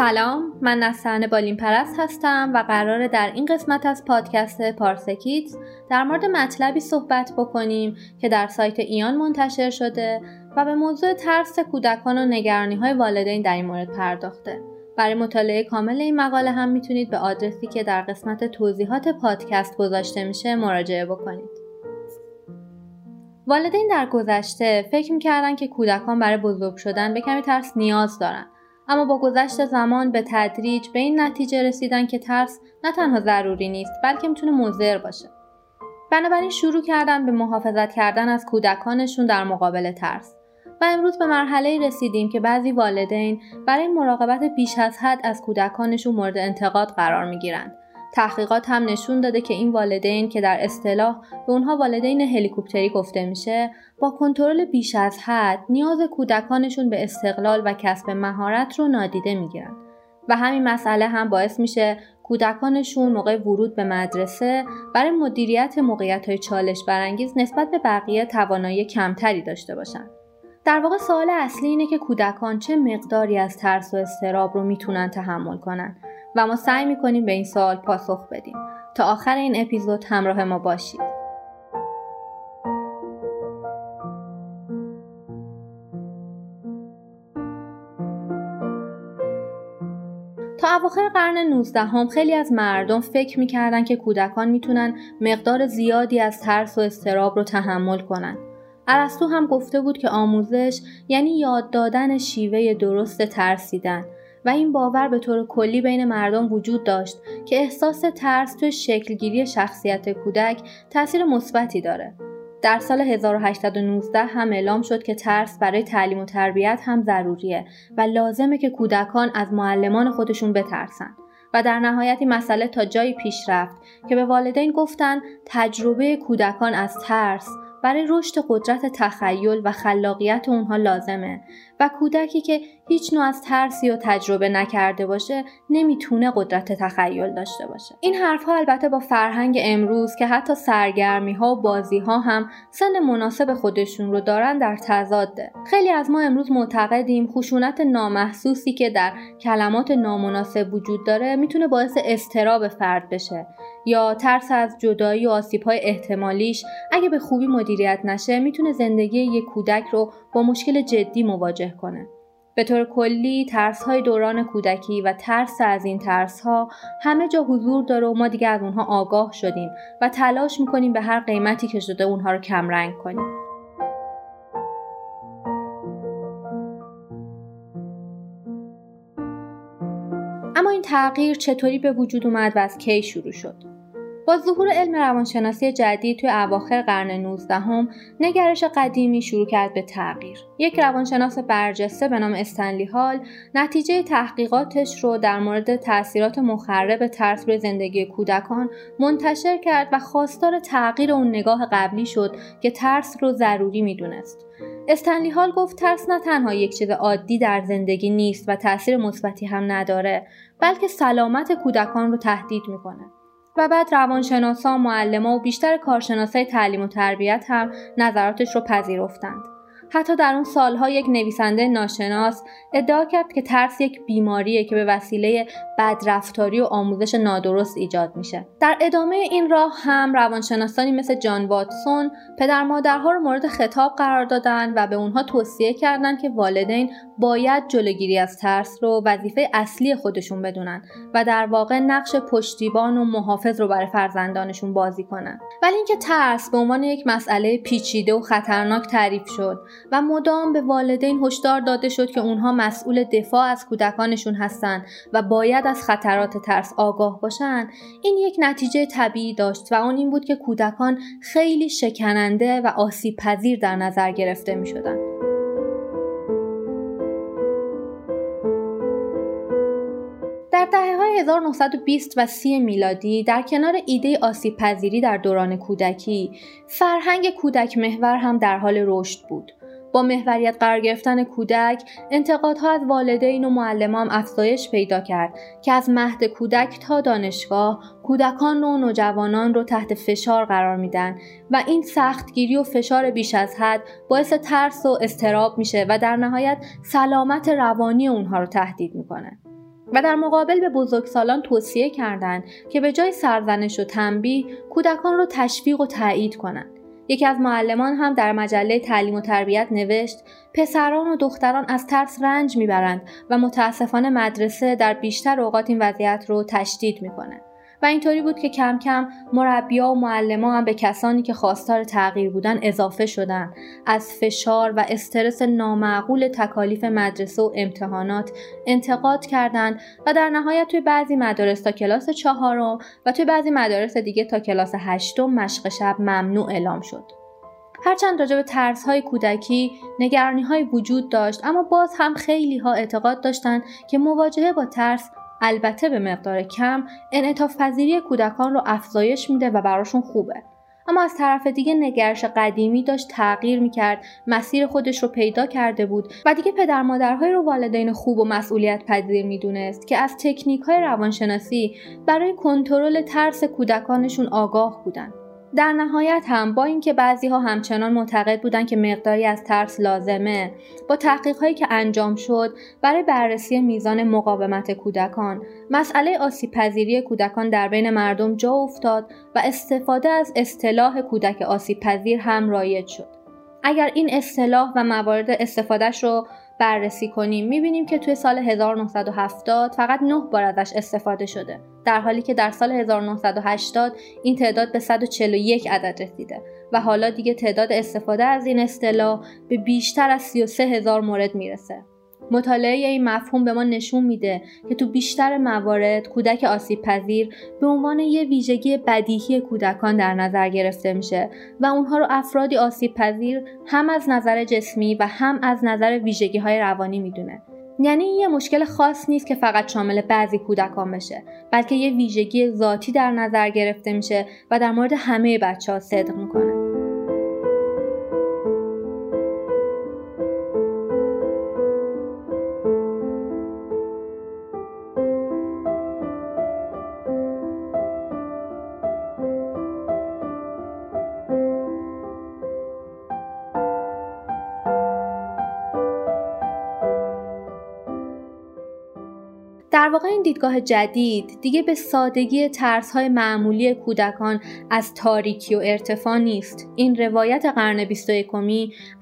سلام من نسرن بالین پرست هستم و قراره در این قسمت از پادکست پارسکیتز در مورد مطلبی صحبت بکنیم که در سایت ایان منتشر شده و به موضوع ترس کودکان و نگرانی های والدین در این مورد پرداخته. برای مطالعه کامل این مقاله هم می‌تونید به آدرسی که در قسمت توضیحات پادکست گذاشته میشه مراجعه بکنید. والدین در گذشته فکر می‌کردن که کودکان برای بزرگ شدن به کمی ترس نیاز دارن. اما با گذشت زمان به تدریج به این نتیجه رسیدن که ترس نه تنها ضروری نیست بلکه می‌تونه مضر باشه. بنابراین شروع کردن به محافظت کردن از کودکانشون در مقابل ترس. و امروز به مرحله رسیدیم که بعضی والدین برای مراقبت بیش از حد از کودکانشون مورد انتقاد قرار می‌گیرند. تحقیقات هم نشون داده که این والدین که در اصطلاح به اونها والدین هلیکوپتری گفته میشه با کنترل بیش از حد نیاز کودکانشون به استقلال و کسب مهارت رو نادیده می‌گیرن و همین مسئله هم باعث میشه کودکانشون موقع ورود به مدرسه برای مدیریت موقعیت های چالش برانگیز نسبت به بقیه توانایی کمتری داشته باشن. در واقع سوال اصلی اینه که کودکان چه مقداری از ترس و استراب رو می‌تونن تحمل کنن و ما سعی می‌کنیم به این سوال پاسخ بدیم. تا آخر این اپیزود همراه ما باشید. تا اواخر قرن 19 هم خیلی از مردم فکر می‌کردن که کودکان می‌تونن مقدار زیادی از ترس و استراب رو تحمل کنن. ارسطو هم گفته بود که آموزش یعنی یاد دادن شیوه درست ترسیدن. و این باور به طور کلی بین مردم وجود داشت که احساس ترس توی شکلگیری شخصیت کودک تاثیر مثبتی داره. در سال 1819 هم اعلام شد که ترس برای تعلیم و تربیت هم ضروریه و لازمه که کودکان از معلمان خودشون بترسن. و در نهایت این مسئله تا جایی پیش رفت که به والدین گفتن تجربه کودکان از ترس برای رشد قدرت تخیل و خلاقیت اونها لازمه و کودکی که هیچ نوع از ترسی و تجربه نکرده باشه نمی‌تونه قدرت تخیل داشته باشه. این حرفها البته با فرهنگ امروز که حتی سرگرمی ها و بازی ها هم سن مناسب خودشون رو دارن در تضاده. خیلی از ما امروز معتقدیم خشونت نامحسوسی که در کلمات نامناسب وجود داره می‌تونه باعث استراب فرد بشه یا ترس از جدایی و آسیب های احتمالیش. اگه به خوبی مدیریت نشه می‌تونه زندگی یک کودک رو با مشکل جدی مواجه کنه. به طور کلی ترس های دوران کودکی و ترس از این ترس ها همه جا حضور داره و ما دیگه از اونها آگاه شدیم و تلاش می‌کنیم به هر قیمتی که شده اونها رو کمرنگ کنیم. اما این تغییر چطوری به وجود اومد و از کی شروع شد؟ با ظهور علم روانشناسی جدید توی اواخر قرن 19 هم نگرش قدیمی شروع کرد به تغییر. یک روانشناس برجسته به نام استنلی هال نتیجه تحقیقاتش رو در مورد تاثیرات مخرب ترس روی زندگی کودکان منتشر کرد و خواستار تغییر اون نگاه قبلی شد که ترس رو ضروری می‌دونست. استنلی هال گفت ترس نه تنها یک چیز عادی در زندگی نیست و تاثیر مثبتی هم نداره بلکه سلامت کودکان رو تهدید می‌کنه. و بعد روانشناسا، معلما و بیشتر کارشناسای تعلیم و تربیت هم نظراتش رو پذیرفتند. حتی در اون سالها یک نویسنده ناشناس ادعا کرد که ترس یک بیماریه که به وسیله بدرفتاری و آموزش نادرست ایجاد میشه. در ادامه این راه هم روانشناسانی مثل جان واتسون پدر مادرها رو مورد خطاب قرار دادن و به اونها توصیه کردند که والدین باید جلوگیری از ترس رو وظیفه اصلی خودشون بدونن و در واقع نقش پشتیبان و محافظ رو برای فرزندانشون بازی کنن. ولی اینکه ترس به عنوان یک مسئله پیچیده و خطرناک تعریف شد و مدام به والدین هشدار داده شد که اونها مسئول دفاع از کودکانشون هستند و باید از خطرات ترس آگاه باشند این یک نتیجه طبیعی داشت و اون این بود که کودکان خیلی شکننده و آسیب پذیر در نظر گرفته می شدن. در دهه های 1920 و 30 میلادی در کنار ایده آسیب پذیری در دوران کودکی فرهنگ کودک محور هم در حال رشد بود با محوریت قرار گرفتن کودک انتقادها از والدین و معلمان افزایش پیدا کرد که از مهد کودک تا دانشگاه کودکان و نوجوانان رو تحت فشار قرار میدن و این سختگیری و فشار بیش از حد باعث ترس و استراب میشه و در نهایت سلامت روانی اونها رو تهدید می‌کنه. و در مقابل به بزرگسالان توصیه کردند که به جای سرزنش و تنبیه کودکان را تشویق و تایید کنند یکی از معلمان هم در مجله تعلیم و تربیت نوشت پسران و دختران از ترس رنج می‌برند و متاسفانه مدرسه در بیشتر اوقات این وضعیت رو تشدید می‌کنه و اینطوری بود که کم کم مربیا و معلما هم به کسانی که خواستار تغییر بودن اضافه شدن. از فشار و استرس نامعقول تکالیف مدرسه و امتحانات انتقاد کردند و در نهایت توی بعضی مدارس تا کلاس چهارم و توی بعضی مدارس دیگه تا کلاس هشتم مشق شب ممنوع اعلام شد. هرچند راجع به ترس های کودکی نگرانی های وجود داشت اما باز هم خیلی ها اعتقاد داشتند که مواجهه با ترس البته به مقدار کم انعطاف پذیری کودکان رو افزایش میده و براشون خوبه. اما از طرف دیگه نگرش قدیمی داشت تغییر می‌کرد مسیر خودش رو پیدا کرده بود و دیگه پدر مادرهایی رو والدین خوب و مسئولیت پذیر می‌دونست که از تکنیک های روانشناسی برای کنترل ترس کودکانشون آگاه بودند در نهایت هم با اینکه بعضی ها همچنان معتقد بودند که مقداری از ترس لازمه با تحقیق هایی که انجام شد برای بررسی میزان مقاومت کودکان مسئله آسیب پذیری کودکان در بین مردم جا افتاد و استفاده از اصطلاح کودک آسیب پذیر هم رایج شد. اگر این اصطلاح و موارد استفادهش رو بررسی کنیم می‌بینیم که توی سال 1970 فقط 9 بار ازش استفاده شده. در حالی که در سال 1980 این تعداد به 141 عدد رسیده و حالا دیگه تعداد استفاده از این اصطلاح به بیشتر از 33 هزار مورد می‌رسه. مطالعه این مفهوم به ما نشون میده که تو بیشتر موارد کودک آسیب پذیر به عنوان یه ویژگی بدیهی کودکان در نظر گرفته میشه و اونها رو افرادی آسیب پذیر هم از نظر جسمی و هم از نظر ویژگی های روانی می‌دونه. یعنی این یه مشکل خاص نیست که فقط شامل بعضی کودکان بشه بلکه یه ویژگی ذاتی در نظر گرفته میشه و در مورد همه بچه ها صدق می‌کنه. واقع این دیدگاه جدید دیگه به سادگی ترس های معمولی کودکان از تاریکی و ارتفاع نیست. این روایت قرن 21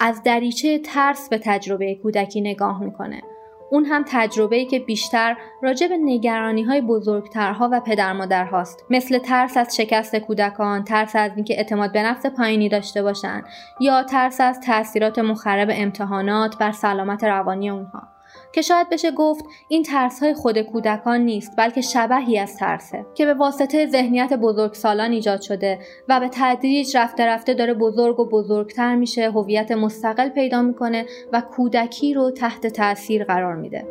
از دریچه ترس به تجربه کودکی نگاه می‌کنه. اون هم تجربه‌ای که بیشتر راجع به نگرانی های بزرگترها و پدر مادرهاست مثل ترس از شکست کودکان، ترس از اینکه اعتماد به نفس پایینی داشته باشن یا ترس از تاثیرات مخرب امتحانات بر سلامت روانی اونها. که شاید بشه گفت این ترس های خود کودکان نیست بلکه شبهی از ترسه که به واسطه ذهنیت بزرگسالان ایجاد شده و به تدریج رفته رفته داره بزرگ و بزرگتر میشه هویت مستقل پیدا می‌کنه و کودکی رو تحت تاثیر قرار میده.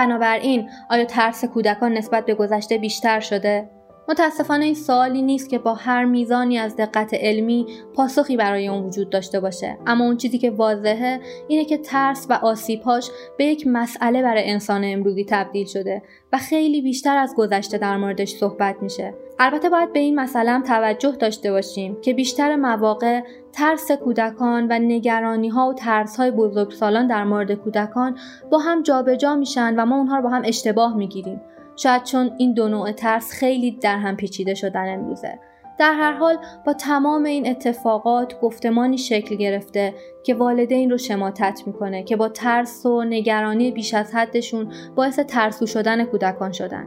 بنابراین آیا ترس کودکان نسبت به گذشته بیشتر شده؟ متاسفانه این سوالی نیست که با هر میزانی از دقت علمی پاسخی برای اون وجود داشته باشه. اما اون چیزی که واضحه اینه که ترس و آسیبهاش به یک مسئله برای انسان امروزی تبدیل شده و خیلی بیشتر از گذشته در موردش صحبت میشه. البته باید به این مسئله هم توجه داشته باشیم که بیشتر مواقع ترس کودکان و نگرانی ها و ترس های بزرگسالان در مورد کودکان با هم جابجا جا میشن و ما اونها رو با هم اشتباه می‌گیریم. شاید چون این دو نوع ترس خیلی در هم پیچیده شدن امروزه. در هر حال با تمام این اتفاقات گفتمانی شکل گرفته که والدین رو شماتت می‌کنه که با ترس و نگرانی بیش از حدشون باعث ترسو شدن کودکان شدن.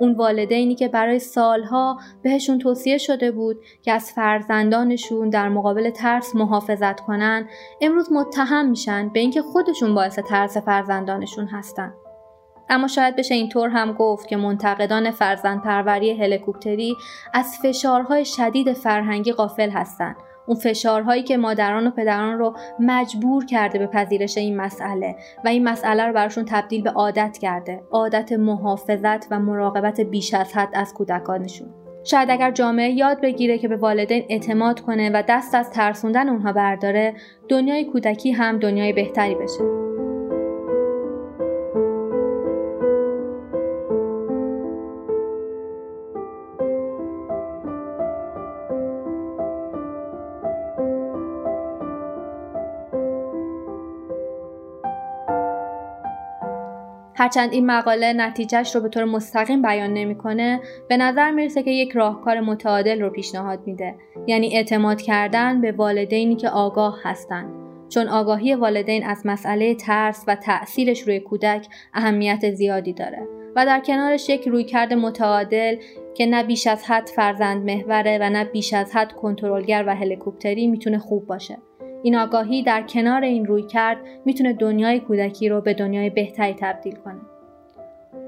اون والدینی که برای سالها بهشون توصیه شده بود که از فرزندانشون در مقابل ترس محافظت کنن امروز متهم میشن به اینکه خودشون باعث ترس فرزندانشون هستن. اما شاید بشه اینطور هم گفت که منتقدان فرزند پروری هلیکوپتری از فشارهای شدید فرهنگی قافل هستند. اون فشارهایی که مادران و پدران رو مجبور کرده به پذیرش این مسئله و این مسئله رو براشون تبدیل به عادت کرده. عادت محافظت و مراقبت بیش از حد از کودکانشون. شاید اگر جامعه یاد بگیره که به والدین اعتماد کنه و دست از ترسوندن اونها برداره دنیای کودکی هم دنیای بهتری بشه. هرچند این مقاله نتیجهش رو به طور مستقیم بیان نمی‌کنه به نظر می‌رسه که یک راهکار متعادل رو پیشنهاد میده. یعنی اعتماد کردن به والدینی که آگاه هستند. چون آگاهی والدین از مسئله ترس و تأثیرش روی کودک اهمیت زیادی داره. و در کنارش یک رویکرد متعادل که نه بیش از حد فرزند محوره و نه بیش از حد کنترلگر و هلیکوپتری می‌تونه خوب باشه. این آگاهی در کنار این روی کرد می‌تونه دنیای کودکی رو به دنیای بهتری تبدیل کنه.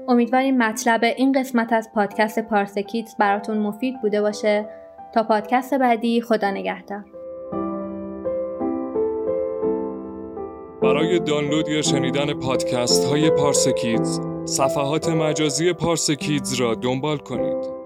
امیدواریم مطلب این قسمت از پادکست پارسکیتس براتون مفید بوده باشه تا پادکست بعدی خدا نگهدار. برای دانلود یا شنیدن پادکست های پارسکیدز صفحات مجازی پارسکیدز را دنبال کنید.